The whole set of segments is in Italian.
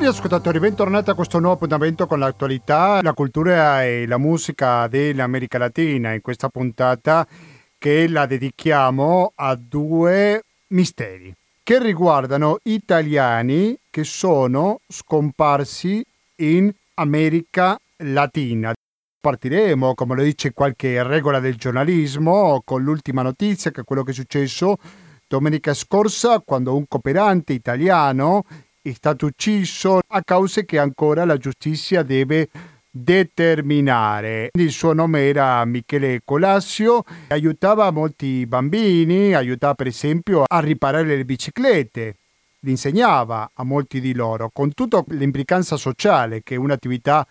Cari ascoltatori, bentornati a questo nuovo appuntamento con l'attualità, la cultura e la musica dell'America Latina. In questa puntata che la dedichiamo a due misteri che riguardano italiani che sono scomparsi in America Latina. Partiremo, come lo dice qualche regola del giornalismo, con l'ultima notizia, che è quello che è successo domenica scorsa quando un cooperante italiano è stato ucciso a cause che ancora la giustizia deve determinare. Il suo nome era Michele Colasio, aiutava molti bambini, aiutava per esempio a riparare le biciclette, li insegnava a molti di loro, con tutta l'implicanza sociale che un'attività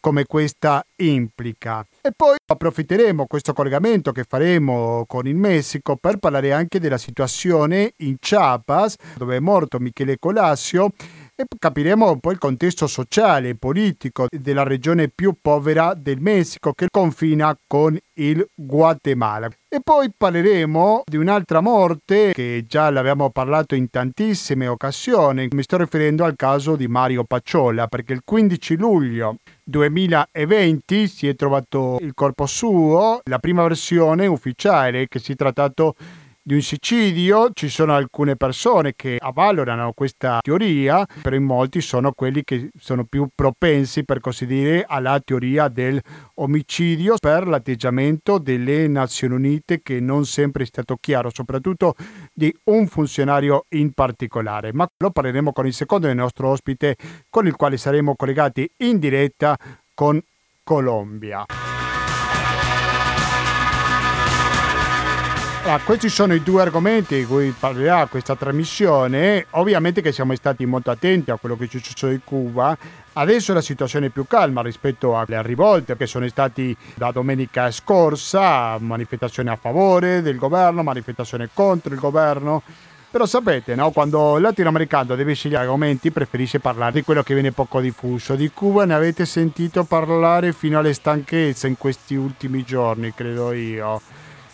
come questa implica. E poi approfitteremo questo collegamento che faremo con il Messico per parlare anche della situazione in Chiapas, dove è morto Michele Colasio e capiremo un po' il contesto sociale e politico della regione più povera del Messico che confina con il Guatemala. E poi parleremo di un'altra morte che già l'abbiamo parlato in tantissime occasioni. Mi sto riferendo al caso di Mario Pacciola perché il 15 luglio 2020 si è trovato il corpo suo, la prima versione ufficiale che si è trattato di un suicidio, ci sono alcune persone che avvalorano questa teoria, però in molti sono quelli che sono più propensi, per così dire, alla teoria dell'omicidio per l'atteggiamento delle Nazioni Unite che non sempre è stato chiaro, soprattutto di un funzionario in particolare. Ma lo parleremo con il secondo del nostro ospite, con il quale saremo collegati in diretta con Colombia. Allora, questi sono i due argomenti di cui parlerà questa trasmissione. Ovviamente che siamo stati molto attenti a quello che è successo in Cuba. Adesso la situazione è più calma rispetto alle rivolte che sono stati da domenica scorsa, manifestazioni a favore del governo, manifestazioni contro il governo. Però sapete, no? quando il latinoamericano deve scegliere argomenti preferisce parlare di quello che viene poco diffuso. Di Cuba ne avete sentito parlare fino alle stanchezze in questi ultimi giorni, credo io.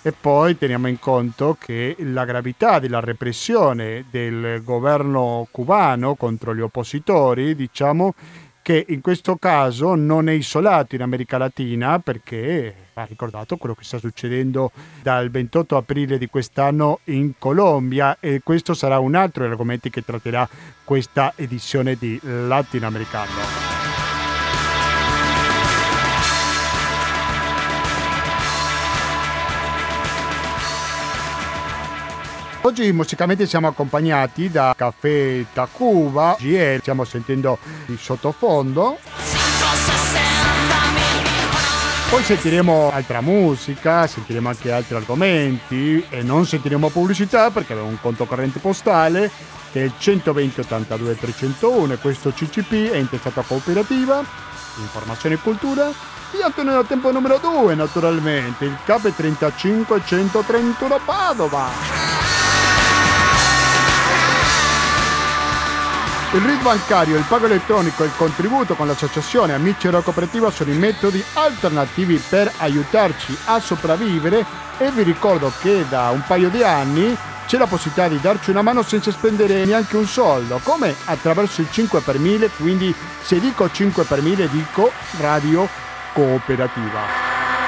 E poi teniamo in conto che la gravità della repressione del governo cubano contro gli oppositori, diciamo che in questo caso non è isolato in America Latina perché ha ricordato quello che sta succedendo dal 28 aprile di quest'anno in Colombia e questo sarà un altro degli argomenti che tratterà questa edizione di Latinoamericano. Oggi musicalmente siamo accompagnati da Caffè Tacuba, GL, stiamo sentendo il sottofondo. Poi sentiremo altra musica, sentiremo anche altri argomenti e non sentiremo pubblicità perché abbiamo un conto corrente postale che è il 120 82 301 e questo CCP è intestato cooperativa, informazione e cultura. E Antonio tempo numero 2 naturalmente, il CAP 35 131 Padova. Il RID bancario, il pago elettronico e il contributo con l'associazione Amici della Cooperativa sono i metodi alternativi per aiutarci a sopravvivere e vi ricordo che da un paio di anni c'è la possibilità di darci una mano senza spendere neanche un soldo, come attraverso il 5 per 1000, quindi se dico 5 per 1000 dico radio cooperativa.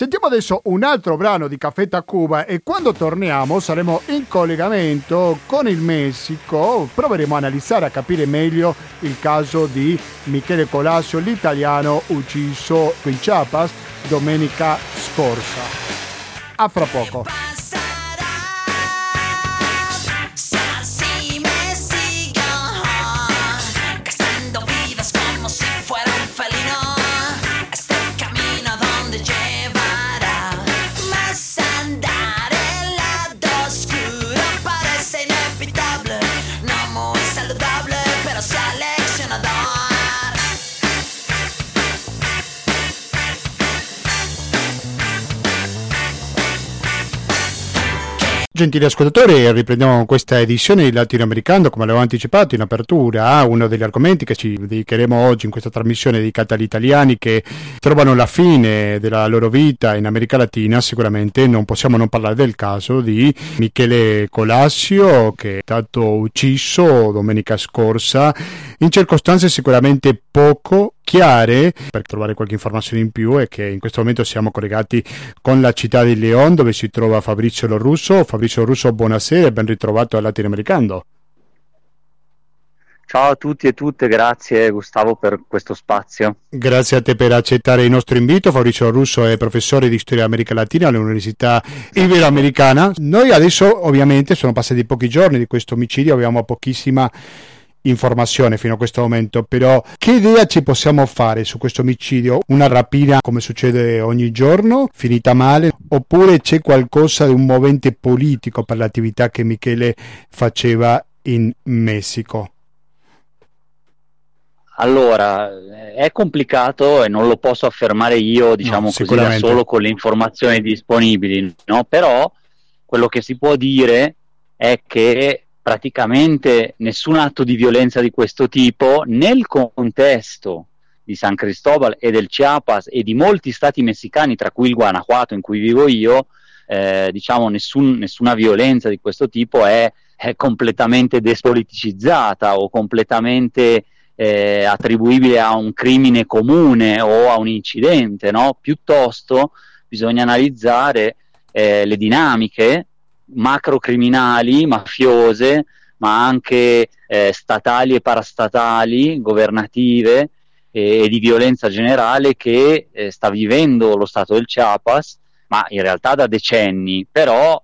Sentiamo adesso un altro brano di Caffè Tacuba e quando torniamo saremo in collegamento con il Messico. Proveremo a analizzare, a capire meglio il caso di Michele Colasio, l'italiano ucciso in Chiapas domenica scorsa. A fra poco. Gentili ascoltatori, riprendiamo questa edizione di Latinoamericano, come l'avevo anticipato in apertura, uno degli argomenti che ci dedicheremo oggi in questa trasmissione dedicata agli italiani che trovano la fine della loro vita in America Latina, sicuramente non possiamo non parlare del caso di Michele Colassio che è stato ucciso domenica scorsa in circostanze sicuramente poco chiare per trovare qualche informazione in più è che in questo momento siamo collegati con la città di León dove si trova Fabrizio Lorusso. Fabrizio Lorusso, buonasera e ben ritrovato al Latinoamericano. Ciao a tutti e tutte, grazie Gustavo per questo spazio. Grazie a te per accettare il nostro invito. Fabrizio Russo è professore di storia America Latina all'Università Iberoamericana. Noi adesso ovviamente sono passati pochi giorni di questo omicidio, abbiamo pochissima informazione fino a questo momento, però che idea ci possiamo fare su questo omicidio? Una rapina come succede ogni giorno, finita male, oppure c'è qualcosa di un movente politico per l'attività che Michele faceva in Messico? Allora, è complicato e non lo posso affermare io, diciamo no, così, da solo con le informazioni disponibili, no? Però quello che si può dire è che praticamente nessun atto di violenza di questo tipo nel contesto di San Cristobal e del Chiapas e di molti stati messicani, tra cui il Guanajuato in cui vivo io, eh, diciamo nessun, nessuna violenza di questo tipo è, è completamente despoliticizzata o completamente eh, attribuibile a un crimine comune o a un incidente, no? piuttosto bisogna analizzare eh, le dinamiche macrocriminali, mafiose, ma anche eh, statali e parastatali, governative e, e, di violenza generale che eh, sta vivendo lo Stato del Chiapas, ma in realtà da decenni, però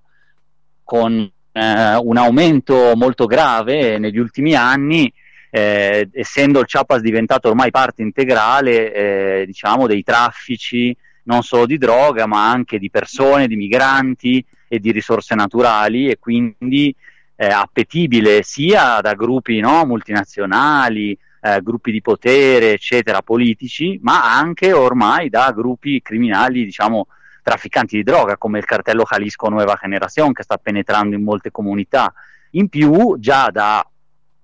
con eh, un aumento molto grave negli ultimi anni, eh, essendo il Chiapas diventato ormai parte integrale eh, diciamo, dei traffici non solo di droga, ma anche di persone, di migranti, e di risorse naturali e quindi eh, appetibile sia da gruppi no, multinazionali, eh, gruppi di potere, eccetera, politici, ma anche ormai da gruppi criminali, diciamo, trafficanti di droga, come il cartello Jalisco Nueva Generación, che sta penetrando in molte comunità. In più, già da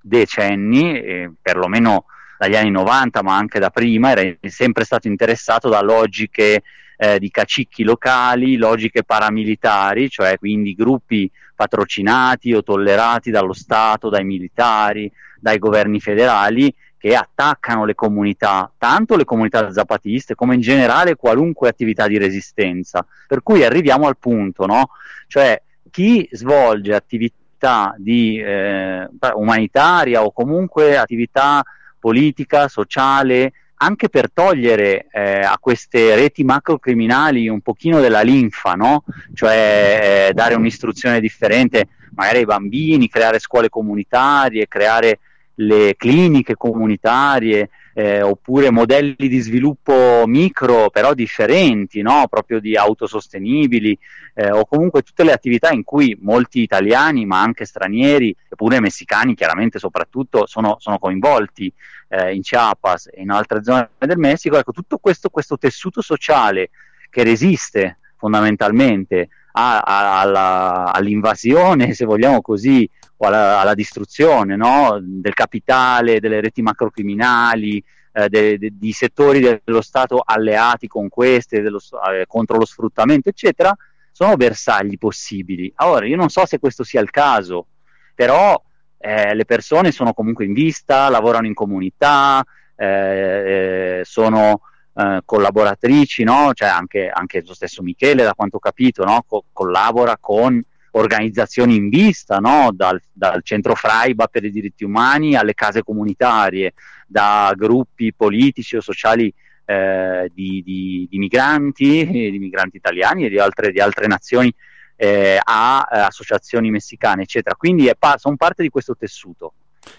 decenni, eh, perlomeno dagli anni 90, ma anche da prima, era sempre stato interessato da logiche eh, di cacicchi locali, logiche paramilitari, cioè quindi gruppi patrocinati o tollerati dallo Stato, dai militari, dai governi federali che attaccano le comunità, tanto le comunità zapatiste come in generale qualunque attività di resistenza. Per cui arriviamo al punto, no? Cioè chi svolge attività di eh, umanitaria o comunque attività politica, sociale, anche per togliere eh, a queste reti macrocriminali un pochino della linfa, no? cioè eh, dare un'istruzione differente magari ai bambini, creare scuole comunitarie, creare le cliniche comunitarie, eh, oppure modelli di sviluppo micro però differenti, no? proprio di autosostenibili, eh, o comunque tutte le attività in cui molti italiani, ma anche stranieri, eppure messicani chiaramente soprattutto, sono, sono coinvolti eh, in Chiapas e in altre zone del Messico. Ecco, tutto questo, questo tessuto sociale che resiste fondamentalmente a, a, alla, all'invasione, se vogliamo così, o alla, alla distruzione no? del capitale, delle reti macrocriminali, eh, de, de, di settori dello Stato alleati con queste, dello, eh, contro lo sfruttamento, eccetera, sono bersagli possibili. Allora, io non so se questo sia il caso, però eh, le persone sono comunque in vista, lavorano in comunità, eh, eh, sono eh, collaboratrici, no? cioè anche, anche, lo stesso Michele, da quanto ho capito, no? Co- collabora con organizzazioni in vista, no? dal, dal, centro Fraiba per i diritti umani alle case comunitarie, da gruppi politici o sociali eh, di, di, di, migranti, di migranti italiani e di altre, di altre nazioni eh, a eh, associazioni messicane, eccetera. Quindi pa- sono parte di questo tessuto.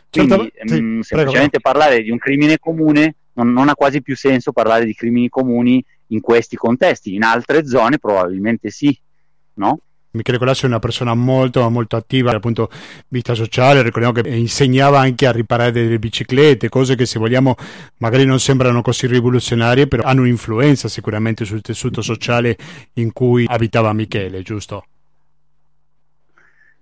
Quindi certo, mh, semplicemente prego. parlare di un crimine comune non, non ha quasi più senso parlare di crimini comuni in questi contesti. In altre zone probabilmente sì, no? Michele Colasso è una persona molto, molto attiva dal punto di vista sociale, ricordiamo che insegnava anche a riparare delle biciclette, cose che se vogliamo magari non sembrano così rivoluzionarie, però hanno un'influenza sicuramente sul tessuto sociale in cui abitava Michele, giusto?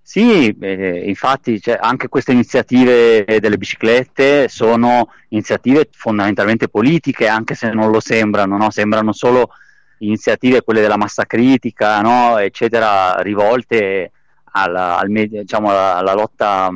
Sì, eh, infatti cioè, anche queste iniziative delle biciclette sono iniziative fondamentalmente politiche, anche se non lo sembrano, no? sembrano solo iniziative, quelle della massa critica, no? eccetera, rivolte alla, al, diciamo, alla lotta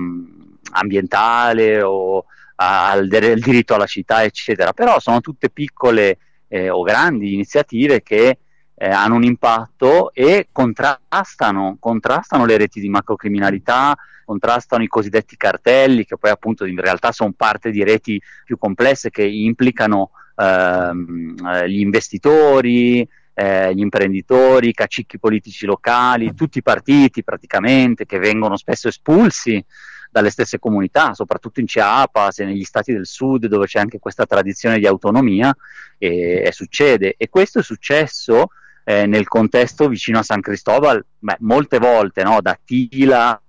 ambientale o al, al, diritto alla città, eccetera. Però sono tutte piccole eh, o grandi iniziative che eh, hanno un impatto e contrastano, contrastano le reti di macrocriminalità, contrastano i cosiddetti cartelli, che poi appunto in realtà sono parte di reti più complesse che implicano ehm, eh, gli investitori, eh, gli imprenditori, i cacicchi politici locali, tutti i partiti praticamente che vengono spesso espulsi dalle stesse comunità, soprattutto in Chiapas e negli stati del sud dove c'è anche questa tradizione di autonomia e, e succede. E questo è successo eh, nel contesto vicino a San Cristobal, beh, molte volte, no? da Tila,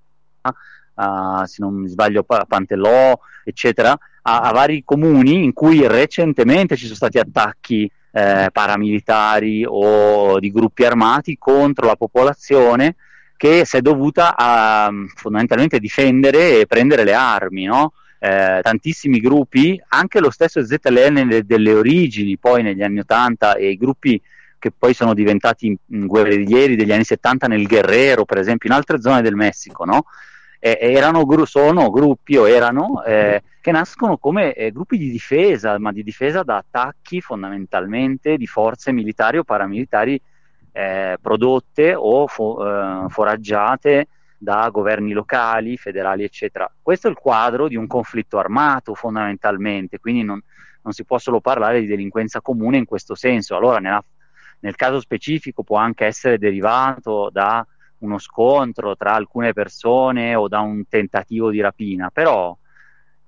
a, se non mi sbaglio, Pantellò, eccetera, a, a, vari comuni in cui recentemente ci sono stati attacchi eh, paramilitari o di gruppi armati contro la popolazione che si è dovuta a, fondamentalmente difendere e prendere le armi, no? Eh, tantissimi gruppi, anche lo stesso ZLN delle origini, poi negli anni 80 e i gruppi che poi sono diventati guerriglieri degli anni 70 nel Guerrero, per esempio, in altre zone del Messico, no? Eh, erano, sono gruppi o erano eh, che nascono come eh, gruppi di difesa, ma di difesa da attacchi fondamentalmente di forze militari o paramilitari eh, prodotte o fo- eh, foraggiate da governi locali, federali, eccetera. Questo è il quadro di un conflitto armato fondamentalmente, quindi non, non si può solo parlare di delinquenza comune in questo senso. Allora, nella nel caso specifico può anche essere derivato da uno scontro tra alcune persone o da un tentativo di rapina, però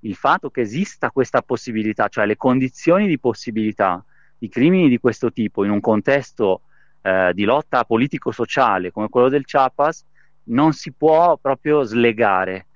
il fatto che esista questa possibilità, cioè le condizioni di possibilità di crimini di questo tipo in un contesto eh, di lotta politico-sociale come quello del Chiapas, non si può proprio slegare.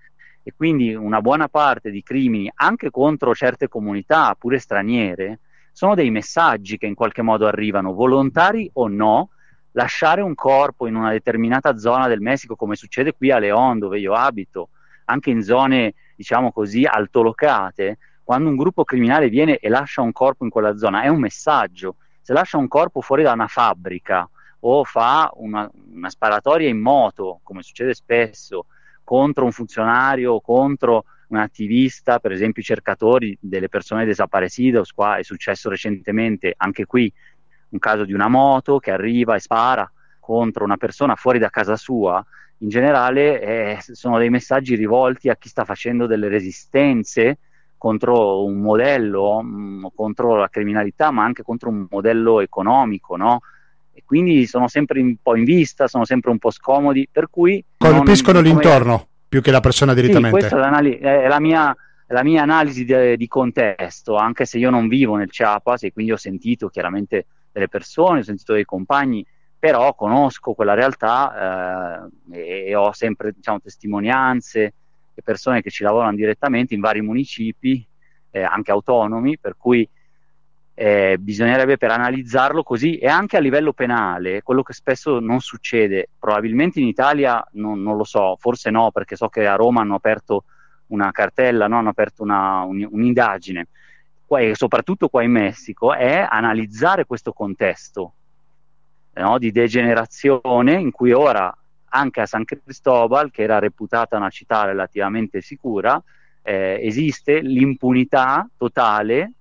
E quindi una buona parte di crimini, anche contro certe comunità, pure straniere, sono dei messaggi che in qualche modo arrivano, volontari o no, lasciare un corpo in una determinata zona del Messico, come succede qui a León, dove io abito, anche in zone, diciamo così, altolocate, quando un gruppo criminale viene e lascia un corpo in quella zona, è un messaggio. Se lascia un corpo fuori da una fabbrica o fa una, una sparatoria in moto, come succede spesso, contro un funzionario o contro un attivista, per esempio i cercatori delle persone desaparecidas, qua è successo recentemente anche qui un caso di una moto che arriva e spara contro una persona fuori da casa sua, in generale eh, sono dei messaggi rivolti a chi sta facendo delle resistenze contro un modello, mh, mm, contro la criminalità, ma anche contro un modello economico, no? E quindi sono sempre un po' in vista, sono sempre un po' scomodi, per cui... Colpiscono non, l'intorno più che la persona direttamente. Sì, questa è, la mia, la mia analisi di, di, contesto, anche se io non vivo nel Chiapas e quindi ho sentito chiaramente delle persone, ho sentito dei compagni, però conosco quella realtà eh, e, ho sempre diciamo, testimonianze e persone che ci lavorano direttamente in vari municipi, eh, anche autonomi, per cui eh, bisognerebbe per analizzarlo così e anche a livello penale, quello che spesso non succede, probabilmente in Italia non, non lo so, forse no, perché so che a Roma hanno aperto una cartella, no? hanno aperto una, un, un'indagine, e soprattutto qua in Messico, è analizzare questo contesto no? di degenerazione in cui ora anche a San Cristobal, che era reputata una città relativamente sicura, eh, esiste l'impunità totale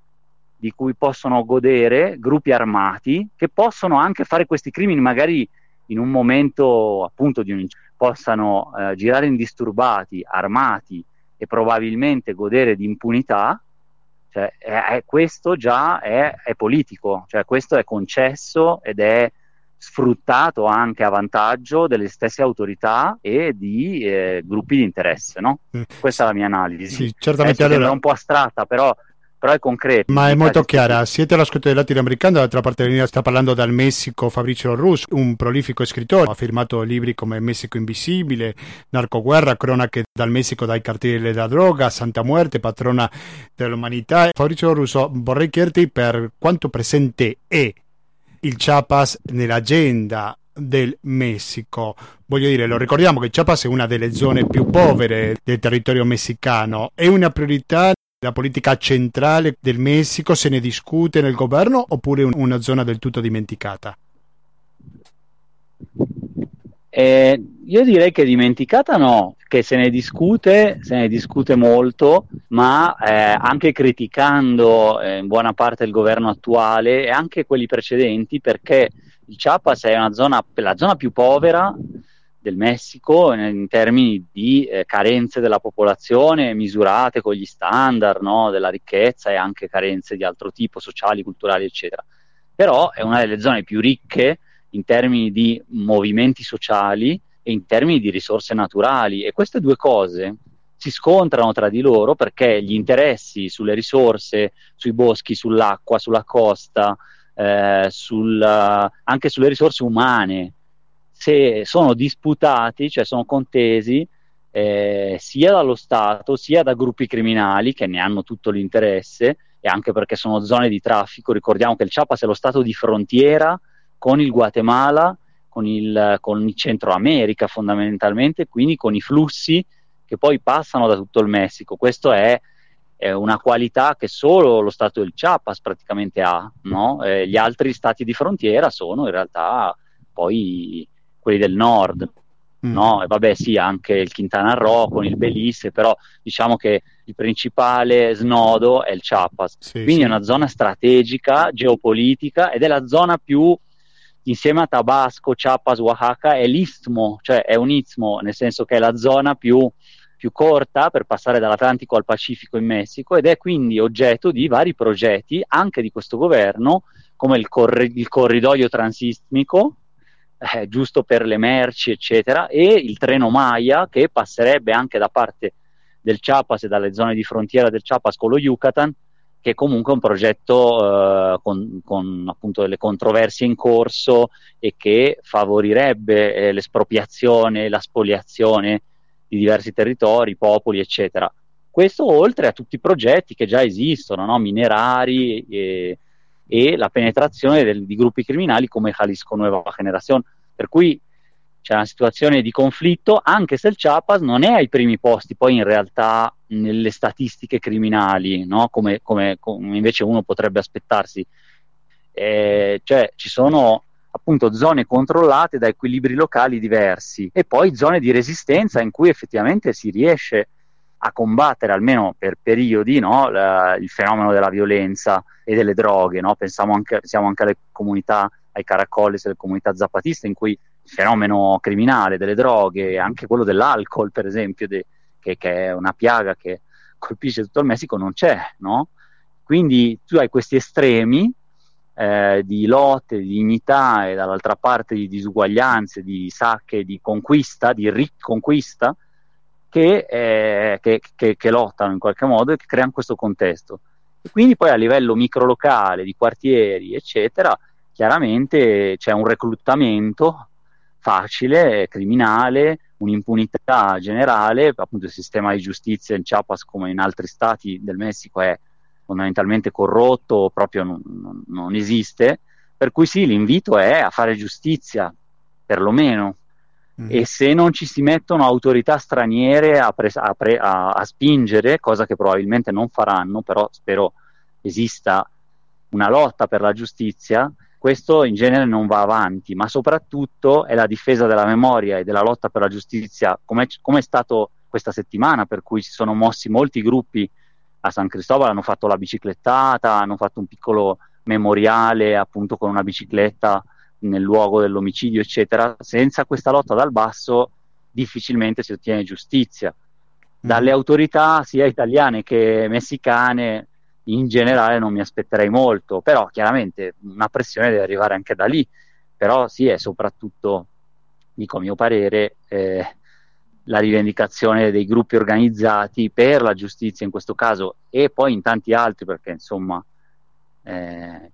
di cui possono godere gruppi armati che possono anche fare questi crimini magari in un momento appunto di un possano eh, girare indisturbati, armati e probabilmente godere di impunità, cioè, è, è, questo già è, è, politico, cioè questo è concesso ed è sfruttato anche a vantaggio delle stesse autorità e di eh, gruppi di interesse. No? Mm. Questa è la mia analisi. Sì, certamente. Allora... È un po' astratta, però però è concreto. Ma è molto chiara. Siete all'ascolto del latinoamericano, dall'altra parte della linea sta parlando dal Messico Fabrizio Rus, un prolifico scrittore. Ha firmato libri come Messico Invisibile, Narcoguerra, cronache dal Messico dai cartelli della droga, Santa Muerte, patrona dell'umanità. Fabrizio Russo, vorrei chiederti per quanto presente è il Chiapas nell'agenda del Messico. Voglio dire, lo ricordiamo che Chiapas è una delle zone più povere del territorio messicano. È una priorità la politica centrale del Messico? Se ne discute nel governo oppure una zona del tutto dimenticata? Eh, io direi che dimenticata no, che se ne discute, se ne discute molto, ma eh, anche criticando eh, in buona parte il governo attuale e anche quelli precedenti, perché il Chiapas è una zona, la zona più povera del Messico in termini di eh, carenze della popolazione misurate con gli standard no, della ricchezza e anche carenze di altro tipo, sociali, culturali, eccetera. Però è una delle zone più ricche in termini di movimenti sociali e in termini di risorse naturali e queste due cose si scontrano tra di loro perché gli interessi sulle risorse, sui boschi, sull'acqua, sulla costa, eh, sul, anche sulle risorse umane, se sono disputati, cioè sono contesi eh, sia dallo Stato sia da gruppi criminali che ne hanno tutto l'interesse e anche perché sono zone di traffico. Ricordiamo che il Chiapas è lo stato di frontiera con il Guatemala, con il, con il Centro America fondamentalmente, quindi con i flussi che poi passano da tutto il Messico. Questo è, una qualità che solo lo Stato del Chiapas praticamente ha, no? eh, gli altri stati di frontiera sono in realtà poi quelli del nord. Mm. No? E vabbè, sì, anche il Quintana Roo con il Belize, però diciamo che il principale snodo è il Chiapas. Sì, Quindi sì. è una zona strategica, geopolitica ed è la zona più insieme a Tabasco, Chiapas, Oaxaca è l'istmo, cioè è un istmo, nel senso che è la zona più, più corta per passare dall'Atlantico al Pacifico in Messico ed è quindi oggetto di vari progetti anche di questo governo, come il, corri- il corridoio transistmico, eh, giusto per le merci, eccetera, e il treno Maya che passerebbe anche da parte del Chiapas e dalle zone di frontiera del Chiapas con lo Yucatan che comunque è un progetto eh, con, con, appunto delle controversie in corso e che favorirebbe eh, l'espropriazione, la spoliazione di diversi territori, popoli, eccetera. Questo oltre a tutti i progetti che già esistono, no? minerari e, e, la penetrazione del, di gruppi criminali come Jalisco Nueva Generación. Per cui c'è una situazione di conflitto, anche se il Chiapas non è ai primi posti, poi in realtà nelle statistiche criminali, no? come, come, come, invece uno potrebbe aspettarsi. Eh, cioè ci sono appunto zone controllate da equilibri locali diversi e poi zone di resistenza in cui effettivamente si riesce a combattere almeno per periodi no? la, il fenomeno della violenza e delle droghe. No? Pensiamo, anche, pensiamo anche alle comunità, ai caracollis, alle comunità zapatiste in cui fenomeno criminale delle droghe, anche quello dell'alcol, per esempio, de, che, che, è una piaga che colpisce tutto il Messico, non c'è, no? Quindi tu hai questi estremi eh, di lotte, di dignità e dall'altra parte di disuguaglianze, di sacche, di conquista, di riconquista, che, eh, che, che, che lottano in qualche modo e che creano questo contesto. E quindi poi a livello microlocale, di quartieri, eccetera, chiaramente c'è un reclutamento facile, criminale, un'impunità generale, appunto il sistema di giustizia in Chiapas come in altri stati del Messico è fondamentalmente corrotto, proprio non, non, non esiste, per cui sì, l'invito è a fare giustizia, perlomeno. E se non ci si mettono autorità straniere a, pre- a, pre- a, a spingere, cosa che probabilmente non faranno, però spero esista una lotta per la giustizia, questo in genere non va avanti, ma soprattutto è la difesa della memoria e della lotta per la giustizia, come è stato questa settimana, per cui si sono mossi molti gruppi a San Cristobal, hanno fatto la biciclettata, hanno fatto un piccolo memoriale appunto con una bicicletta nel luogo dell'omicidio, eccetera. Senza questa lotta dal basso difficilmente si ottiene giustizia. Dalle mm. autorità sia italiane che messicane in generale non mi aspetterei molto, però chiaramente una pressione deve arrivare anche da lì, però sì è soprattutto, dico a mio parere, eh, la rivendicazione dei gruppi organizzati per la giustizia in questo caso e poi in tanti altri perché insomma eh,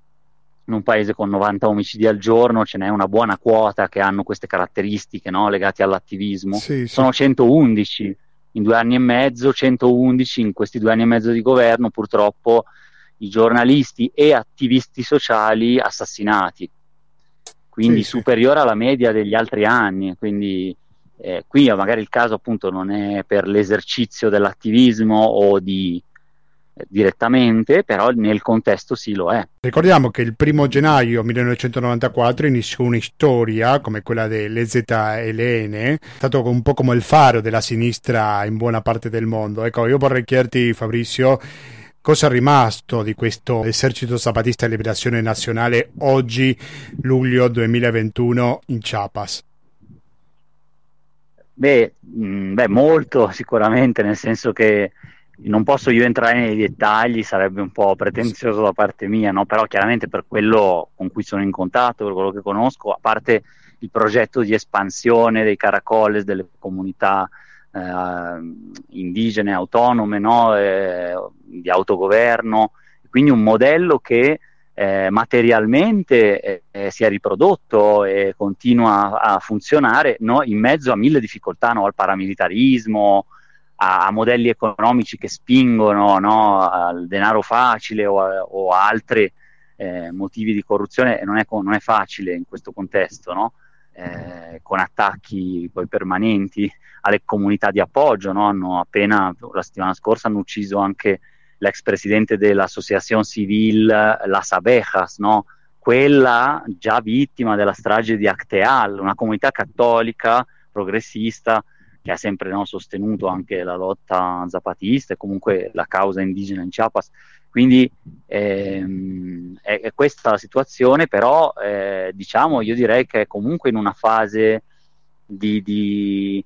in un paese con 90 omicidi al giorno ce n'è una buona quota che hanno queste caratteristiche no, legate all'attivismo, sì, sì. sono 111 in due anni e mezzo, 111 in questi due anni e mezzo di governo, purtroppo i giornalisti e attivisti sociali assassinati. quindi sì, superiore alla media degli altri anni. Quindi eh, qui magari il caso appunto non è per l'esercizio dell'attivismo o di direttamente, però nel contesto sì lo è. Ricordiamo che il primo gennaio 1994 iniziò una storia come quella dell'EZLN, è stato un po' come il faro della sinistra in buona parte del mondo. Ecco, io vorrei chiederti Fabrizio, cosa è rimasto di questo esercito zapatista di liberazione nazionale oggi, luglio 2021, in Chiapas? Beh, mh, mm, beh, molto sicuramente, nel senso che non posso io entrare nei dettagli, sarebbe un po' pretenzioso da parte mia, no? però chiaramente per quello con cui sono in contatto, per quello che conosco, a parte il progetto di espansione dei caracoles, delle comunità eh, indigene, autonome, no? eh, di autogoverno, quindi un modello che eh, materialmente eh, eh, si è riprodotto e continua a, funzionare no? in mezzo a mille difficoltà, al paramilitarismo, a, a modelli economici che spingono no, al denaro facile o a, o a altri eh, motivi di corruzione non è, non è, facile in questo contesto, no? eh, con attacchi poi permanenti alle comunità di appoggio. No? Hanno appena, la settimana scorsa, hanno ucciso anche l'ex presidente dell'Associazione Civil Las Abejas, no? quella già vittima della strage di Acteal, una comunità cattolica progressista che ha sempre no, sostenuto anche la lotta zapatista e comunque la causa indigena in Chiapas. Quindi ehm, è, è, questa la situazione, però eh, diciamo io direi che è comunque in una fase di, di,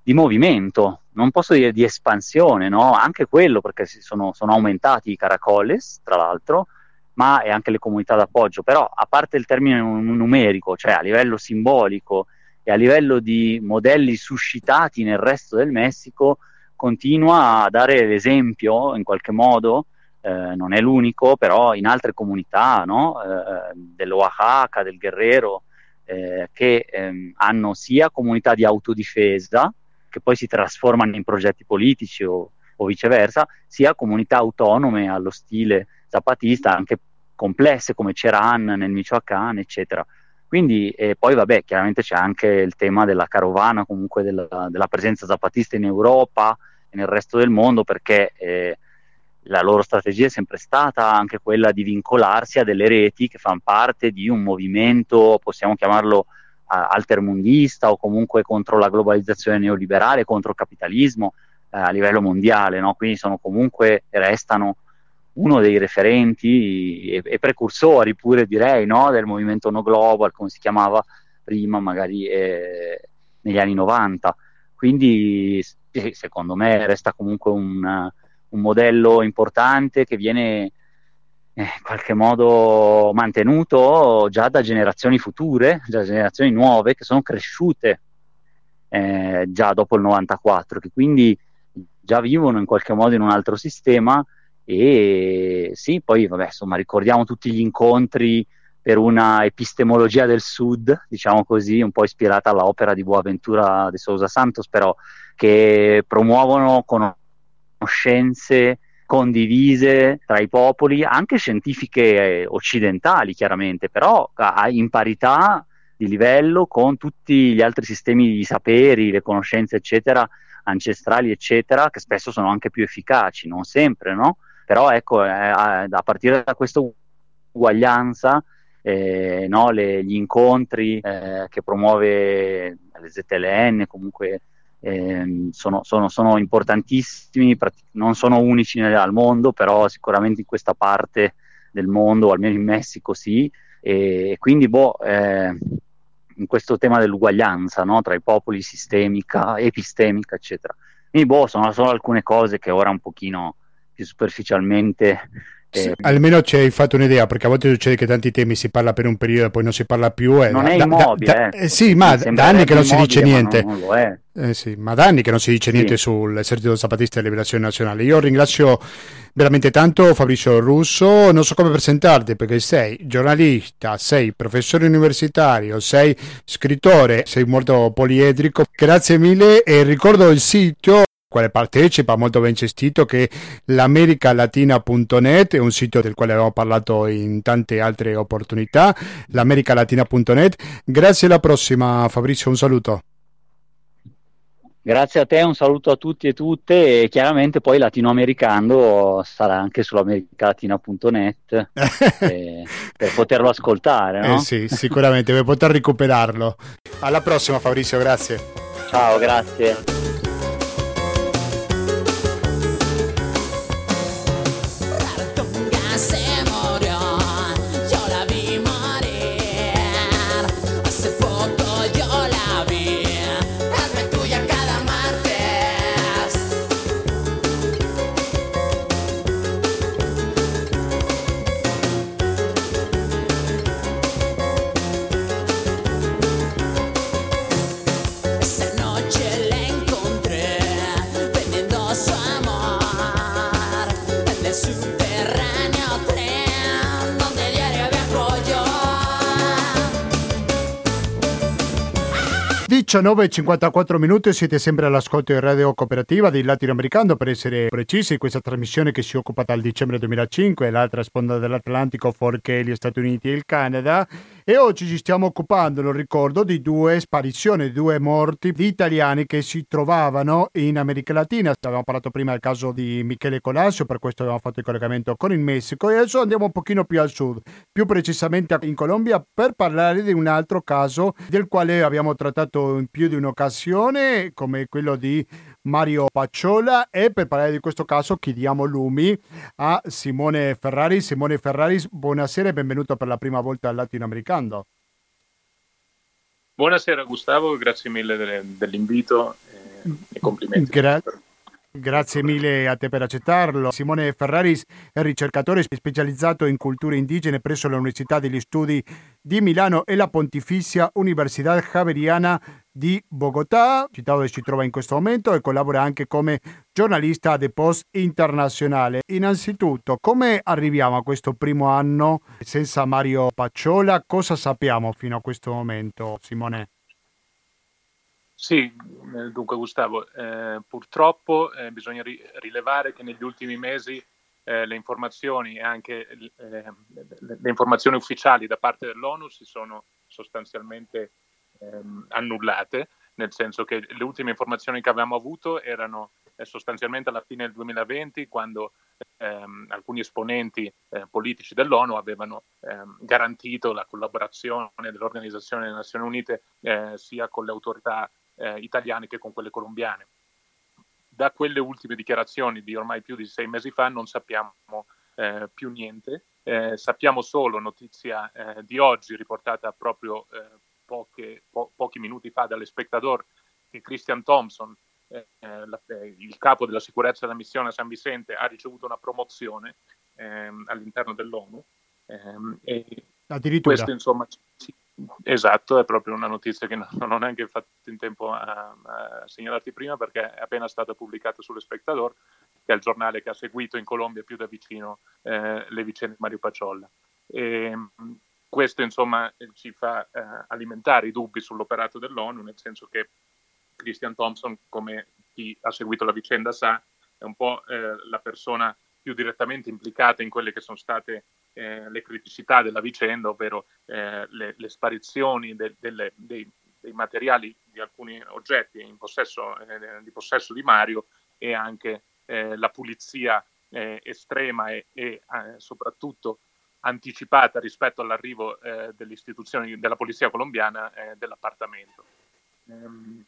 di movimento, non posso dire di espansione, no? anche quello perché sono, sono aumentati i caracoles, tra l'altro, ma e anche le comunità d'appoggio, però a parte il termine numerico, cioè a livello simbolico, e a livello di modelli suscitati nel resto del Messico continua a dare l'esempio in qualche modo, eh, non è l'unico, però in altre comunità no? eh, dell'Oaxaca, del Guerrero, eh, che ehm, hanno sia comunità di autodifesa, che poi si trasformano in progetti politici o, o viceversa, sia comunità autonome allo stile zapatista, anche complesse come Ceran nel Michoacán, eccetera. Quindi eh, poi vabbè, chiaramente c'è anche il tema della carovana, comunque della, della, presenza zapatista in Europa e nel resto del mondo, perché eh, la loro strategia è sempre stata anche quella di vincolarsi a delle reti che fanno parte di un movimento, possiamo chiamarlo altermundista o comunque contro la globalizzazione neoliberale, contro il capitalismo eh, a livello mondiale, no? quindi sono comunque, restano uno dei referenti e, e precursori pure direi no? del movimento no global come si chiamava prima magari eh, negli anni 90 quindi sì, secondo me resta comunque un, un, modello importante che viene eh, in qualche modo mantenuto già da generazioni future, da generazioni nuove che sono cresciute eh, già dopo il 94, che quindi già vivono in qualche modo in un altro sistema e sì, poi vabbè, insomma, ricordiamo tutti gli incontri per una epistemologia del Sud, diciamo così, un po' ispirata all'opera di Boaventura de Sousa Santos, però che promuovono conoscenze condivise tra i popoli, anche scientifiche occidentali chiaramente, però in parità di livello con tutti gli altri sistemi di saperi, le conoscenze eccetera, ancestrali eccetera, che spesso sono anche più efficaci, non sempre, no? Però ecco, eh, a, partire da questa uguaglianza, eh, no, le, gli incontri eh, che promuove le ZLN comunque eh, sono, sono, sono, importantissimi, non sono unici nel, al mondo, però sicuramente in questa parte del mondo, almeno in Messico sì, e quindi boh, eh, in questo tema dell'uguaglianza no, tra i popoli sistemica, epistemica, eccetera. Quindi boh, sono solo alcune cose che ora un pochino più superficialmente. Eh, almeno ci hai fatto un'idea, perché a volte succede che tanti temi si parla per un periodo e poi non si parla più. E non da, è immobile. Da, da, eh, sì, ma da anni che non si dice niente. Non, non eh, sì, ma da anni che non si dice sì. niente sull'esercito zapatista e liberazione nazionale. Io ringrazio veramente tanto Fabrizio Russo, non so come presentarti perché sei giornalista, sei professore universitario, sei scrittore, sei molto poliedrico. Grazie mille e ricordo il sito quale partecipa, molto ben gestito, che l'americalatina.net, è un sito del quale abbiamo parlato in tante altre opportunità, l'americalatina.net. Grazie alla prossima Fabrizio, un saluto. Grazie a te, un saluto a tutti e tutte e chiaramente poi latinoamericano sarà anche sull'americalatina.net eh, per poterlo ascoltare. No? Eh sì, sicuramente, per poter recuperarlo. Alla prossima Fabrizio, grazie. Ciao, grazie. E 54 minuti, siete sempre all'ascolto di Radio Cooperativa di Latinoamericano. Per essere precisi, questa trasmissione che si occupa dal dicembre 2005, l'altra sponda dell'Atlantico fuorché gli Stati Uniti e il Canada e oggi ci stiamo occupando, lo ricordo, di due sparizioni, di due morti di italiani che si trovavano in America Latina. Abbiamo parlato prima del caso di Michele Colasio, per questo abbiamo fatto il collegamento con il Messico e adesso andiamo un pochino più al sud, più precisamente in Colombia per parlare di un altro caso del quale abbiamo trattato in più di un'occasione, come quello di Mario Pacciola e per parlare di questo caso chiediamo lumi a Simone Ferrari. Simone Ferrari, buonasera e benvenuto per la prima volta al Latinoamericano. Buonasera Gustavo, grazie mille dell'invito e, e complimenti. Grazie. Grazie mille a te per accettarlo. Simone Ferraris è ricercatore specializzato in culture indigene presso l'Università degli Studi di Milano e la Pontificia Universidad Javeriana di Bogotà, città dove si trova in questo momento e collabora anche come giornalista de Post internazionale. Innanzitutto, come arriviamo a questo primo anno senza Mario Pacciola? Cosa sappiamo fino a questo momento, Simone? Sì, eh, dunque Gustavo, eh, purtroppo eh, bisogna ri- rilevare che negli ultimi mesi eh, le informazioni e anche eh, le informazioni ufficiali da parte dell'ONU si sono sostanzialmente ehm, annullate, nel senso che le ultime informazioni che avevamo avuto erano eh, sostanzialmente alla fine del 2020, quando ehm, alcuni esponenti politici dell'ONU avevano ehm, garantito la collaborazione dell'Organizzazione delle Nazioni Unite sia con le autorità eh, italiane che con quelle colombiane. Da quelle ultime dichiarazioni di ormai più di sei mesi fa non sappiamo eh, più niente, eh, sappiamo solo notizia eh, di oggi riportata proprio eh, poche, po- pochi minuti fa dall'espectador che Christian Thompson, eh, la, il capo della sicurezza della missione a San Vicente, ha ricevuto una promozione ehm, all'interno dell'ONU. Ehm, Addirittura. Questo insomma ci, Esatto, è proprio una notizia che non ho neanche fatto in tempo a, a segnalarti prima perché è appena stata pubblicata sull'Espectador, che è il giornale che ha seguito in Colombia più da vicino eh, le vicende di Mario Paciolla. E, questo insomma ci fa eh, alimentare i dubbi sull'operato dell'ONU, nel senso che Christian Thompson, come chi ha seguito la vicenda sa, è un po' eh, la persona più direttamente implicata in quelle che sono state eh, le criticità della vicenda, ovvero eh, le, le, sparizioni de, delle, dei, dei, materiali di alcuni oggetti in possesso, eh, di possesso di Mario e anche eh, la pulizia eh, estrema e, e soprattutto anticipata rispetto all'arrivo delle istituzioni della polizia colombiana dell'appartamento. Ehm,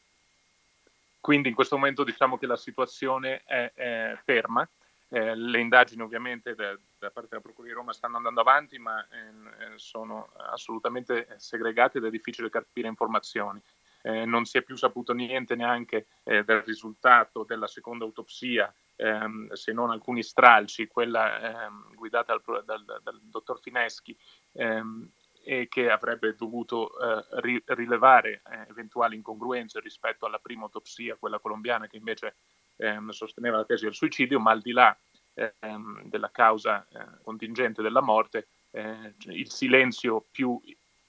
quindi in questo momento diciamo che la situazione è, è ferma eh, le indagini ovviamente da, da, parte della Procura di Roma stanno andando avanti, ma eh, sono assolutamente segregate ed è difficile capire informazioni. Eh, non si è più saputo niente neanche eh, del risultato della seconda autopsia, ehm, se non alcuni stralci, quella ehm, guidata dal, dal, dal, dottor Fineschi, ehm, e che avrebbe dovuto eh, ri- rilevare eh, eventuali incongruenze rispetto alla prima autopsia, quella colombiana, che invece ehm, sosteneva la tesi del suicidio, ma al di là ehm, della causa eh, contingente della morte, eh, il silenzio più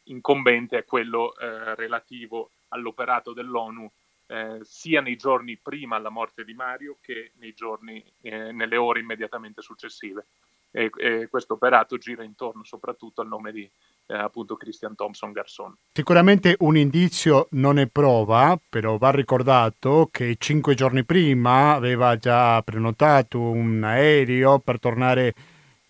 incombente è quello eh, relativo all'operato dell'ONU eh, sia nei giorni prima alla morte di Mario che giorni, eh, nelle ore immediatamente successive. E, e, questo operato gira intorno soprattutto al nome di eh, appunto Christian Thompson Garson. Sicuramente un indizio non è prova, però va ricordato che cinque giorni prima aveva già prenotato un aereo per tornare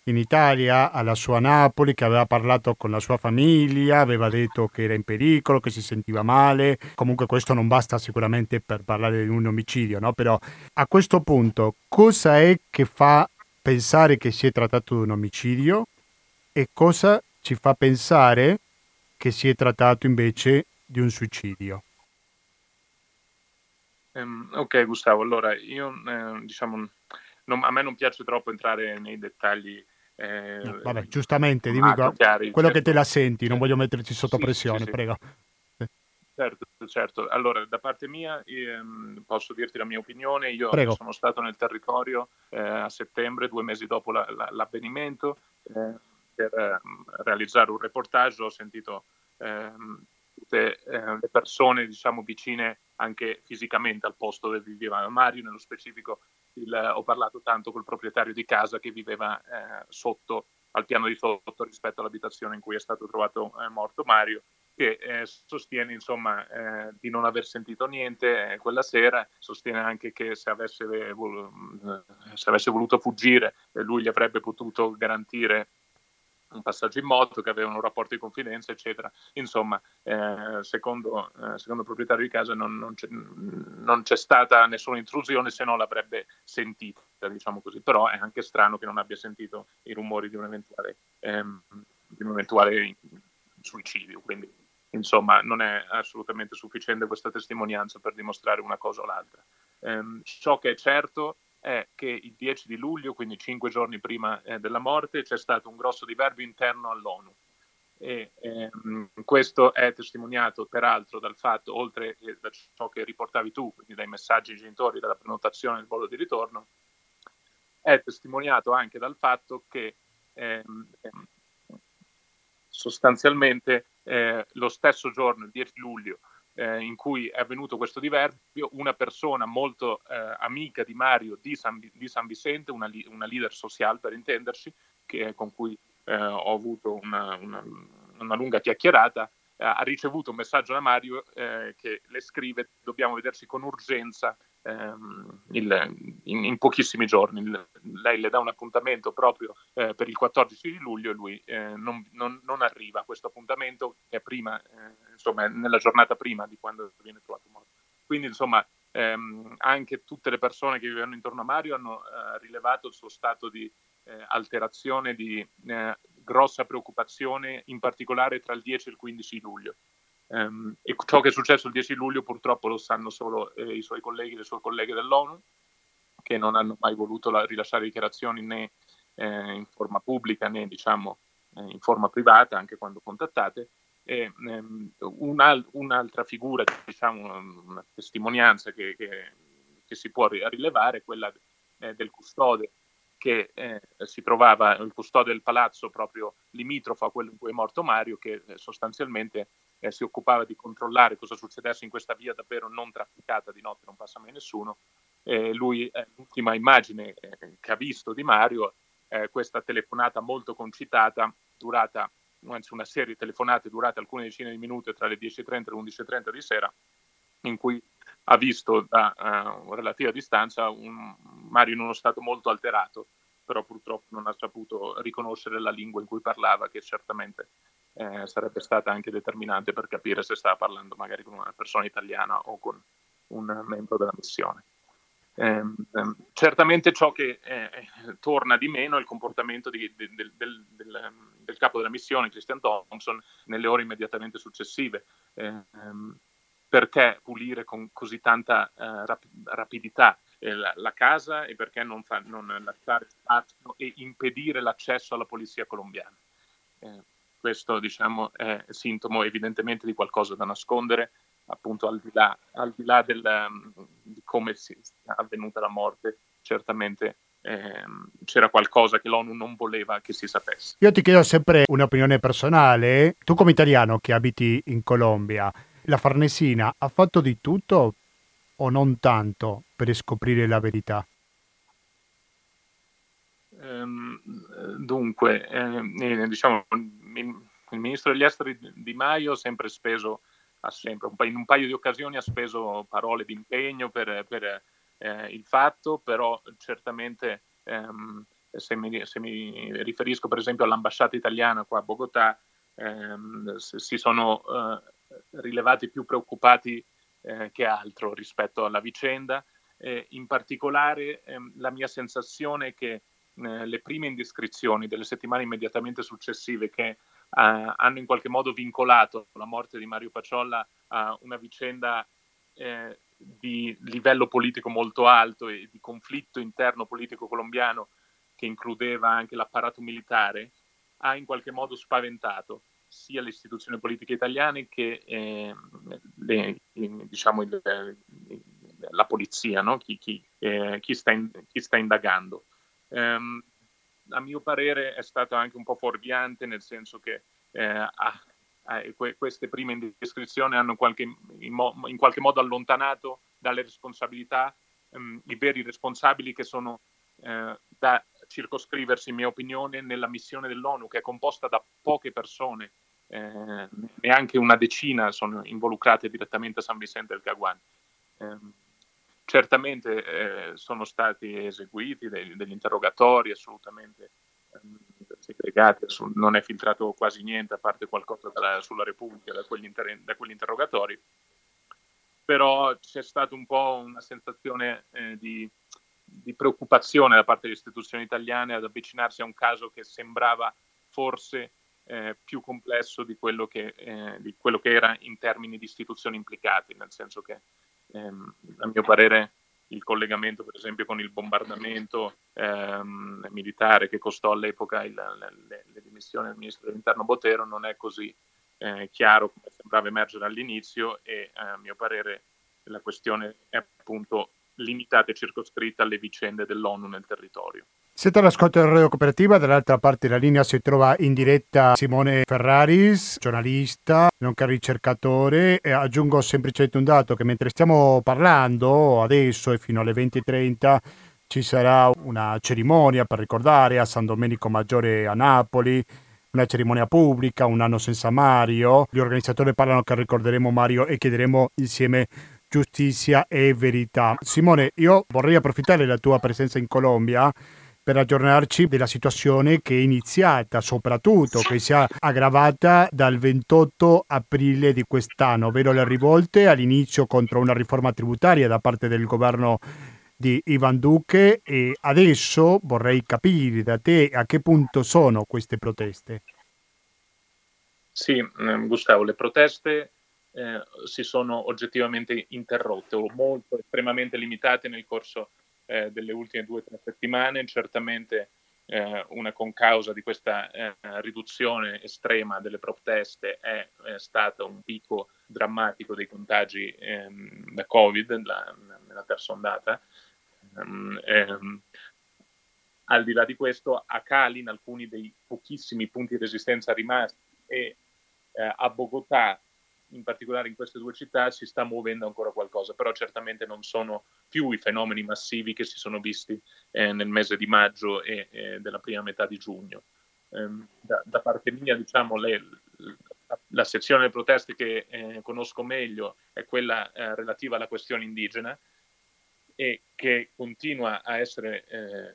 in Italia, alla sua Napoli, che aveva parlato con la sua famiglia, aveva detto che era in pericolo, che si sentiva male. Comunque questo non basta sicuramente per parlare di un omicidio, no? Però a questo punto cosa è che fa pensare che si è trattato di un omicidio e cosa ci fa pensare che si è trattato invece di un suicidio? Um, ok Gustavo, allora io eh, diciamo non, a me non piace troppo entrare nei dettagli eh, no, vabbè, giustamente, dimmi ah, chiari, quello certo. che te la senti, non voglio metterci sotto sì, pressione, sì, sì. prego. Certo, certo. Allora, da parte mia ehm, posso dirti la mia opinione. Io Prego. sono stato nel territorio eh, a settembre, due mesi dopo la, la, l'avvenimento, eh, per eh, realizzare un reportage. Ho sentito ehm, tutte eh, le persone, diciamo, vicine anche fisicamente al posto dove viveva Mario, nello specifico il, ho parlato tanto col proprietario di casa che viveva eh, sotto, al piano di sotto rispetto all'abitazione in cui è stato trovato eh, morto Mario, che eh, sostiene insomma eh, di non aver sentito niente eh, quella sera, sostiene anche che se avesse, vol- eh, se avesse voluto fuggire lui gli avrebbe potuto garantire un passaggio in moto, che avevano un rapporto di confidenza, eccetera. Insomma, eh, secondo, eh, secondo, il proprietario di casa non, non, c'è, non, c'è, stata nessuna intrusione se non l'avrebbe sentita, diciamo così. Però è anche strano che non abbia sentito i rumori di un eventuale, ehm, di un eventuale suicidio. Quindi, insomma, non è assolutamente sufficiente questa testimonianza per dimostrare una cosa o l'altra. Eh, ciò che è certo è che il 10 di luglio, quindi cinque giorni prima eh, della morte, c'è stato un grosso diverbio interno all'ONU. E, ehm, questo è testimoniato peraltro dal fatto, oltre che da ciò che riportavi tu, quindi dai messaggi ai genitori, dalla prenotazione del volo di ritorno, è testimoniato anche dal fatto che ehm, sostanzialmente eh, lo stesso giorno, il 10 luglio, eh, in cui è avvenuto questo diverbio, una persona molto eh, amica di Mario di San, di San Vicente, una, una, leader sociale per intenderci, che, con cui eh, ho avuto una, una, una lunga chiacchierata, eh, ha ricevuto un messaggio da Mario eh, che le scrive dobbiamo vederci con urgenza ehm, il, in, in, pochissimi giorni. lei le dà un appuntamento proprio eh, per il 14 di luglio e lui eh, non, non, non, arriva a questo appuntamento che è prima, eh, insomma, nella giornata prima di quando viene trovato morto. Quindi insomma ehm, anche tutte le persone che vivevano intorno a Mario hanno eh, rilevato il suo stato di eh, alterazione, di eh, grossa preoccupazione, in particolare tra il 10 e il 15 luglio. Um, e ciò che è successo il 10 luglio purtroppo lo sanno solo eh, i suoi colleghi, le sue colleghe dell'ONU, che non hanno mai voluto la, rilasciare dichiarazioni né eh, in forma pubblica né diciamo, eh, in forma privata, anche quando contattate. E, um, una, un'altra figura, diciamo, una testimonianza che, che, che si può rilevare è quella eh, del custode che eh, si trovava il custode del palazzo proprio limitrofo a quello in cui è morto Mario, che eh, sostanzialmente eh, si occupava di controllare cosa succedesse in questa via davvero non trafficata di notte, non passa mai nessuno. lui, eh, l'ultima immagine eh, che ha visto di Mario, è questa telefonata molto concitata, durata, anzi una serie di telefonate durate alcune decine di minuti tra le 10.30 e le 11.30 di sera, in cui ha visto da uh, relativa distanza un Mario in uno stato molto alterato, però purtroppo non ha saputo riconoscere la lingua in cui parlava, che certamente eh, sarebbe stata anche determinante per capire se stava parlando magari con una persona italiana o con un membro della missione. Eh, ehm, certamente ciò che eh, torna di meno è il comportamento di, di, del, del, del, del, capo della missione, Christian Thompson, nelle ore immediatamente successive. Ehm, perché pulire con così tanta uh, rap- rapidità eh, la, la, casa e perché non, fa, non, lasciare spazio e impedire l'accesso alla polizia colombiana. Questo diciamo, è sintomo evidentemente di qualcosa da nascondere, appunto al di là, al di, là del, um, di come sia avvenuta la morte, certamente eh, c'era qualcosa che l'ONU non voleva che si sapesse. Io ti chiedo sempre un'opinione personale, tu come italiano che abiti in Colombia, la Farnesina ha fatto di tutto o non tanto per scoprire la verità? Ehm, dunque, eh, diciamo, il, ministro degli esteri Di Maio ha sempre speso, ha sempre, in un paio di occasioni ha speso parole di impegno per, per eh, il fatto, però certamente ehm, se, mi, se, mi, riferisco per esempio all'ambasciata italiana qua a Bogotà, ehm, si sono eh, rilevati più preoccupati eh, che altro rispetto alla vicenda. in particolare ehm, la mia sensazione è che eh, le prime indiscrezioni delle settimane immediatamente successive che eh, hanno in qualche modo vincolato la morte di Mario Paciolla a una vicenda eh, di livello politico molto alto e di conflitto interno politico colombiano che includeva anche l'apparato militare, ha in qualche modo spaventato sia le istituzioni politiche italiane che eh, le, diciamo il, la polizia, no? chi, chi, eh, chi, sta in, chi, sta indagando ehm, a mio parere è stato anche un po' fuorviante nel senso che eh, ah, eh, que- queste prime indiscrezioni hanno qualche, in, mo- in, qualche modo allontanato dalle responsabilità ehm, i veri responsabili che sono eh, da circoscriversi, in mia opinione, nella missione dell'ONU che è composta da poche persone, eh, neanche una decina sono involucrate direttamente a San Vicente del Caguan. Certamente eh, sono stati eseguiti dei, degli interrogatori assolutamente ehm, segregati, non è filtrato quasi niente a parte qualcosa dalla, sulla Repubblica da quegli, inter- da quegli, interrogatori, però c'è stata un po' una sensazione eh, di, di preoccupazione da parte delle istituzioni italiane ad avvicinarsi a un caso che sembrava forse eh, più complesso di quello, che, eh, di quello, che, era in termini di istituzioni implicate, nel senso che ehm, a mio parere il collegamento per esempio con il bombardamento ehm, militare che costò all'epoca il, le, le, dimissioni del ministro dell'interno Botero non è così eh, chiaro come sembrava emergere all'inizio e a mio parere la questione è appunto limitata e circoscritta alle vicende dell'ONU nel territorio. Siete all'ascolto del Radio Cooperativa, dall'altra parte della linea si trova in diretta Simone Ferraris, giornalista, nonché ricercatore. E aggiungo semplicemente un dato che mentre stiamo parlando adesso e fino alle 20.30 ci sarà una cerimonia per ricordare a San Domenico Maggiore a Napoli, una cerimonia pubblica, un anno senza Mario. Gli organizzatori parlano che ricorderemo Mario e chiederemo insieme giustizia e verità. Simone, io vorrei approfittare della tua presenza in Colombia per aggiornarci della situazione che è iniziata, soprattutto che si è aggravata dal 28 aprile di quest'anno, ovvero le rivolte all'inizio contro una riforma tributaria da parte del governo di Ivan Duque e adesso vorrei capire da te a che punto sono queste proteste. Sì, mm, Gustavo, le proteste eh, si sono oggettivamente interrotte o molto estremamente limitate nel corso eh, delle ultime due o tre settimane, certamente eh, una concausa di questa eh, riduzione estrema delle proteste è, è stato un picco drammatico dei contagi ehm, da Covid la, nella terza ondata. Um, ehm, al di là di questo, a Cali, in alcuni dei pochissimi punti di resistenza rimasti, e eh, a Bogotà in particolare in queste due città si sta muovendo ancora qualcosa, però certamente non sono più i fenomeni massivi che si sono visti eh, nel mese di maggio e eh, della prima metà di giugno. Ehm, da, da, parte mia, diciamo, le, la, la, sezione delle proteste che eh, conosco meglio è quella eh, relativa alla questione indigena e che continua a essere eh,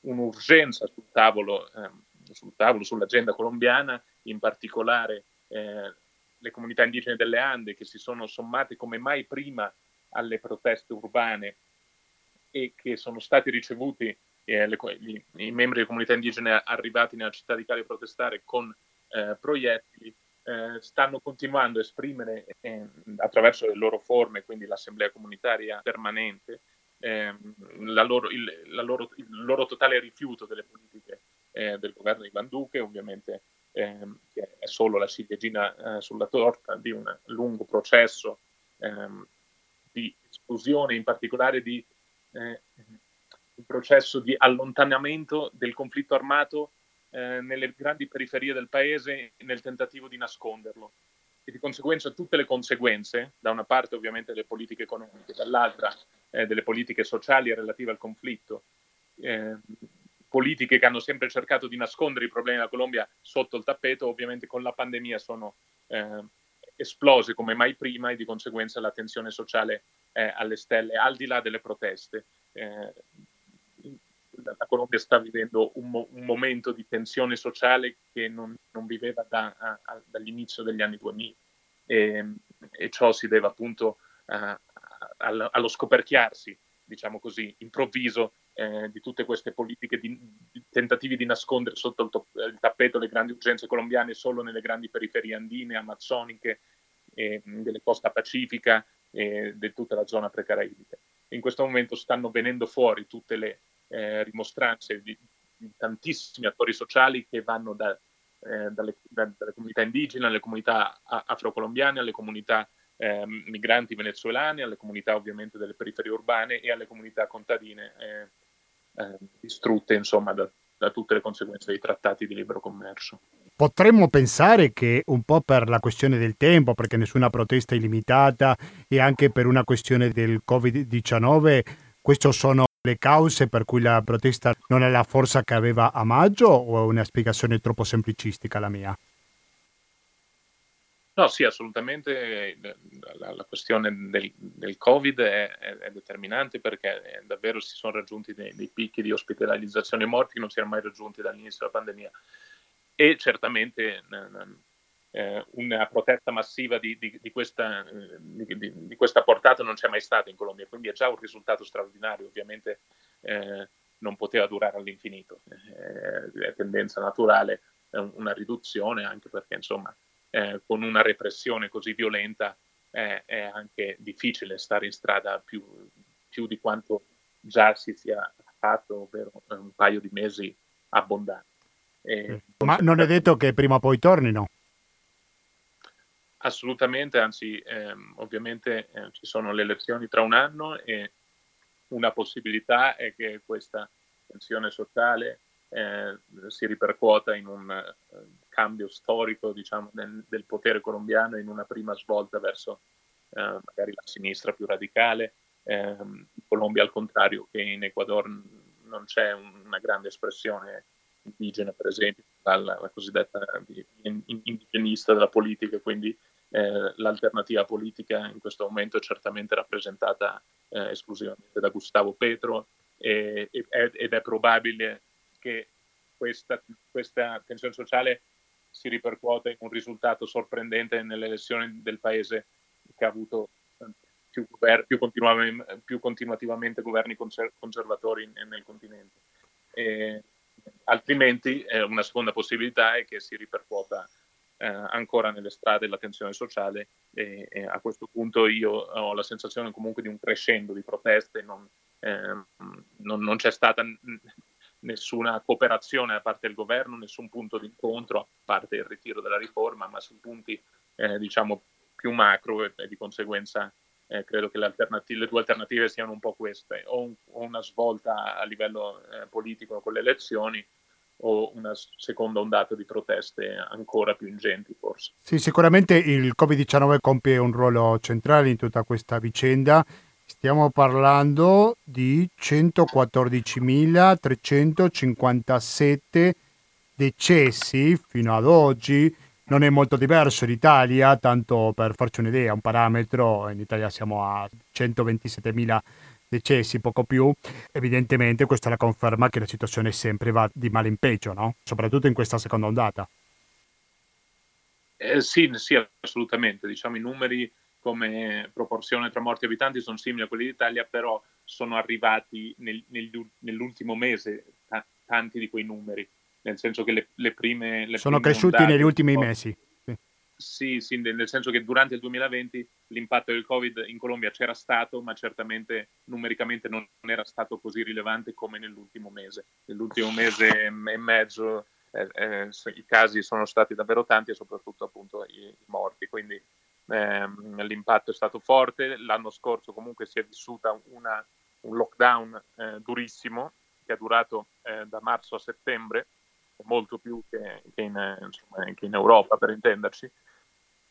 un'urgenza sul tavolo, ehm, sul tavolo, sull'agenda colombiana, in particolare le comunità indigene delle Ande che si sono sommate come mai prima alle proteste urbane e che sono stati ricevuti eh, le, i membri delle comunità indigene arrivati nella città di Cali a protestare con eh, proiettili, eh, stanno continuando a esprimere eh, attraverso le loro forme, quindi l'assemblea comunitaria permanente, ehm, la loro, il, la loro, il, loro, totale rifiuto delle politiche eh, del governo di Van Duque, ovviamente ehm, che è solo la ciliegina eh, sulla torta di un lungo processo ehm, di esplosione, in particolare di eh, un processo di allontanamento del conflitto armato eh, nelle grandi periferie del paese nel tentativo di nasconderlo. e di conseguenza tutte le conseguenze, da una parte ovviamente delle politiche economiche, dall'altra eh, delle politiche sociali relative al conflitto, eh, politiche che hanno sempre cercato di nascondere i problemi della Colombia sotto il tappeto, ovviamente con la pandemia sono eh, esplose come mai prima e di conseguenza la tensione sociale è alle stelle, al di là delle proteste. Eh, la Colombia sta vivendo un, mo- un, momento di tensione sociale che non, non viveva da, a, a, dall'inizio degli anni 2000 e, e ciò si deve appunto a, allo scoperchiarsi, diciamo così, improvviso eh, di tutte queste politiche di, di, tentativi di nascondere sotto il, to- il, tappeto le grandi urgenze colombiane solo nelle grandi periferie andine, amazzoniche, eh, delle costa pacifica e di tutta la zona precaraibica. In questo momento stanno venendo fuori tutte le eh, rimostranze di, di, tantissimi attori sociali che vanno da, eh, dalle, da, dalle, comunità indigene alle comunità afrocolombiane, alle comunità eh, migranti venezuelane, alle comunità ovviamente delle periferie urbane e alle comunità contadine eh, eh, distrutte insomma da, da tutte le conseguenze dei trattati di libero commercio. Potremmo pensare che un po' per la questione del tempo, perché nessuna protesta è illimitata e anche per una questione del Covid-19, queste sono le cause per cui la protesta non ha la forza che aveva a maggio o è una spiegazione troppo semplicistica la mia? No, sì, assolutamente la, la questione del, del Covid è, è, è, determinante perché davvero si sono raggiunti dei, dei picchi di ospitalizzazione e morti che non si erano mai raggiunti dall'inizio della pandemia. E certamente eh, una protesta massiva di, di, di, questa, di, di, questa, portata non c'è mai stata in Colombia, quindi è già un risultato straordinario, ovviamente eh, non poteva durare all'infinito, eh, è tendenza naturale una riduzione anche perché insomma eh, con una repressione così violenta è anche difficile stare in strada più, più di quanto già si sia fatto, ovvero un paio di mesi abbondanti. E, Ma non è detto che prima o poi tornino? Assolutamente, anzi ehm, ovviamente eh, ci sono le elezioni tra un anno e una possibilità è che questa tensione sociale eh, si ripercuota in un eh, cambio storico diciamo, del, del, potere colombiano, in una prima svolta verso eh, magari la sinistra più radicale. Ehm, in Colombia al contrario che in Ecuador non c'è un, una grande espressione indigena, per esempio, la, la cosiddetta indigenista della politica, quindi eh, l'alternativa politica in questo momento è certamente rappresentata eh, esclusivamente da Gustavo Petro e, ed è probabile che questa, questa tensione sociale si ripercuota in un risultato sorprendente nelle elezioni del paese che ha avuto eh, più, gover- più, continuav- più continuativamente governi conser- conservatori nel continente. E, altrimenti eh, una seconda possibilità è che si ripercuota eh, ancora nelle strade la tensione sociale e, e, a questo punto io ho la sensazione comunque di un crescendo di proteste, non, eh, non, non c'è stata nessuna cooperazione da parte del governo, nessun punto di incontro, a parte il ritiro della riforma, ma su punti eh, diciamo più macro e, e di conseguenza eh, credo che le, le, due alternative siano un po' queste, o, un, o una svolta a livello eh, politico con le elezioni o una seconda ondata di proteste ancora più ingenti forse. Sì, sicuramente il Covid-19 compie un ruolo centrale in tutta questa vicenda. Stiamo parlando di 114.357 decessi fino ad oggi non è molto diverso d'Italia, tanto per farci un'idea, un parametro, in Italia siamo a 127.000 decessi, poco più, evidentemente questa è la conferma che la situazione sempre va di male in peggio, no? soprattutto in questa seconda ondata. Eh, sì, sì, assolutamente. Diciamo, I numeri come proporzione tra morti e abitanti sono simili a quelli d'Italia, però sono arrivati nel, nel, nell'ultimo mese t- tanti di quei numeri nel senso che le, le prime... Le Sono prime cresciuti negli ultimi mesi. Sì. sì, nel senso che durante il 2020 l'impatto del Covid in Colombia c'era stato, ma certamente numericamente non era stato così rilevante come nell'ultimo mese. Nell'ultimo mese e mezzo eh, eh, i casi sono stati davvero tanti e soprattutto appunto i, i morti, quindi ehm, l'impatto è stato forte. L'anno scorso comunque si è vissuta una, un lockdown eh, durissimo che è durato eh, da marzo a settembre molto più che, che, in, insomma, che in, Europa, per intenderci.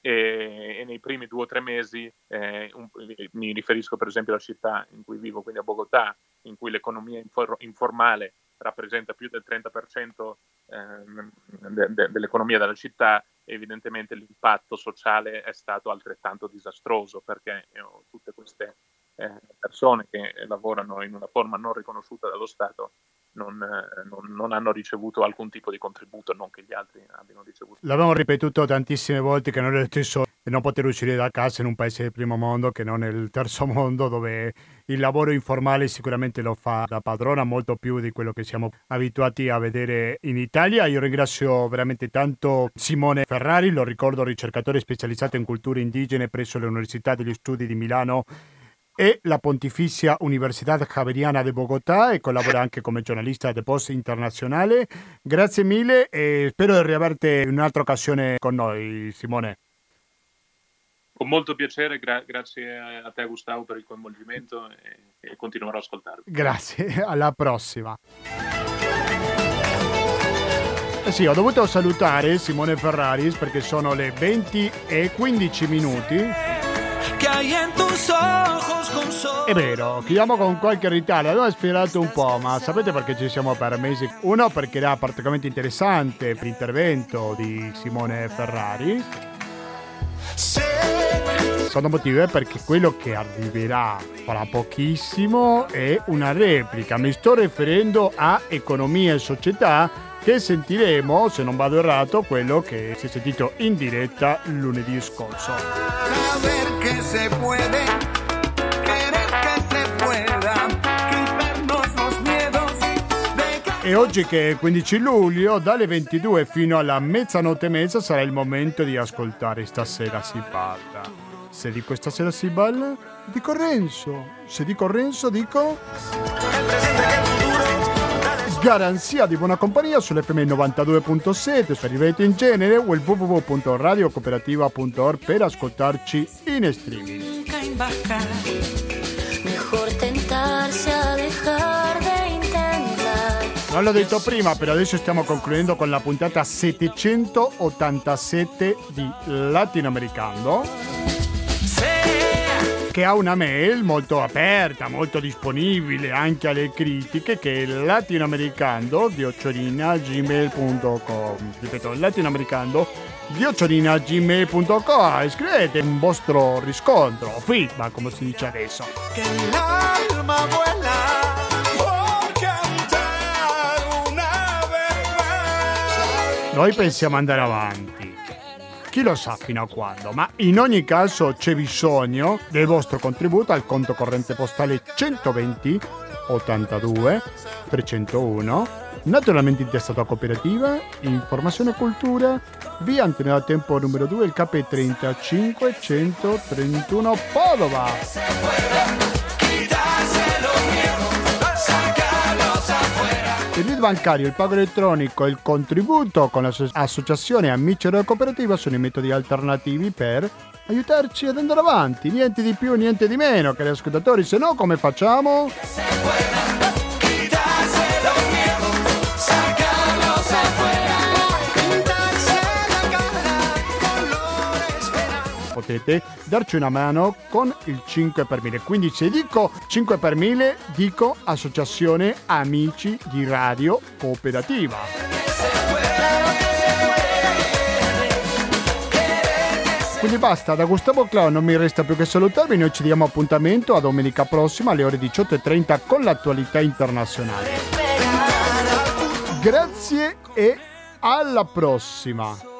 e, e, nei primi due o tre mesi, eh, un, mi riferisco per esempio alla città in cui vivo, quindi a Bogotà, in cui l'economia infor- informale rappresenta più del 30% eh, de- de- dell'economia della città, evidentemente l'impatto sociale è stato altrettanto disastroso perché eh, tutte queste eh, persone che lavorano in una forma non riconosciuta dallo Stato non, eh, non, non, hanno ricevuto alcun tipo di contributo, non che gli altri abbiano ricevuto. L'abbiamo ripetuto tantissime volte che non è lo stesso non poter uscire da casa in un paese del primo mondo che non nel terzo mondo dove il lavoro informale sicuramente lo fa da padrona molto più di quello che siamo abituati a vedere in Italia. Io ringrazio veramente tanto Simone Ferrari, lo ricordo ricercatore specializzato in culture indigene presso l'Università degli Studi di Milano e la Pontificia Università Javeriana di Bogotà e collabora anche come giornalista del Post Internazionale. Grazie mille e spero di riaverti in un'altra occasione con noi, Simone. Con molto piacere, gra- grazie a te Gustavo per il coinvolgimento e, e continuerò ad ascoltarvi. Grazie, alla prossima. Eh sì, ho dovuto salutare Simone Ferraris perché sono le 20 e 15 minuti che hai in tus ojos con solo... È vero, chiudiamo con qualche ritardo, avevo sperato un po', ma sapete perché ci siamo permessi? Uno perché era praticamente interessante l'intervento di Simone Ferrari. Secondo motivo è perché quello che arriverà fra pochissimo è una replica. Mi sto riferendo a economia e società che sentiremo, se non vado errato, quello che si è sentito in diretta lunedì scorso. E oggi che è il 15 luglio, dalle 22 fino alla mezzanotte e mezza sarà il momento di ascoltare Stasera si parla. Se dico stasera si balla, dico Renzo. Se dico Renzo, dico... Garanzia di buona compagnia sull'FM 92.7 per i reti in genere o il www.radiocooperativa.org per ascoltarci in streaming. Non l'ho detto prima, però adesso stiamo concludendo con la puntata 787 di Latinoamericano che ha una mail molto aperta, molto disponibile anche alle critiche che è latinoamericano gmail.com ripeto latinoamericano gmail.com scrivete un vostro riscontro feedback come si dice adesso. Che l'alma vuela noi pensiamo andare avanti chi lo sa fino a quando, ma in ogni caso c'è bisogno del vostro contributo al conto corrente postale 120 82 301 naturalmente intestato a cooperativa, informazione e cultura, via Antenna da Tempo numero 2, il KP35 131 Padova. Lead bancario, il pago elettronico e il contributo con l'associazione Amici della Cooperativa sono i metodi alternativi per aiutarci ad andare avanti. Niente di più, niente di meno, cari ascoltatori, se no come facciamo? Potete darci una mano con il 5 per 1000. Quindi se dico 5 per 1000 dico Associazione Amici di Radio Cooperativa. Quindi basta, da Gustavo Clown non mi resta più che salutarvi, noi ci diamo appuntamento a domenica prossima alle ore 18.30 con l'attualità internazionale. Grazie e alla prossima!